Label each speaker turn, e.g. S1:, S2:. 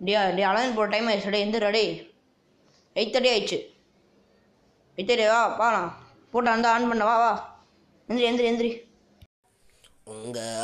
S1: டியா டே அலவன் போகிற டைம் ஆயிடுச்சு டே எந்திரா டே எயிட் தேர்ட்டி ஆயிடுச்சு. எயிட் தேர்ட்டி வா பாலாம் போட்டு அந்த ஆன் பண்ண வா வா. எந்திரி எந்திரி எந்திரி.
S2: உங்கள்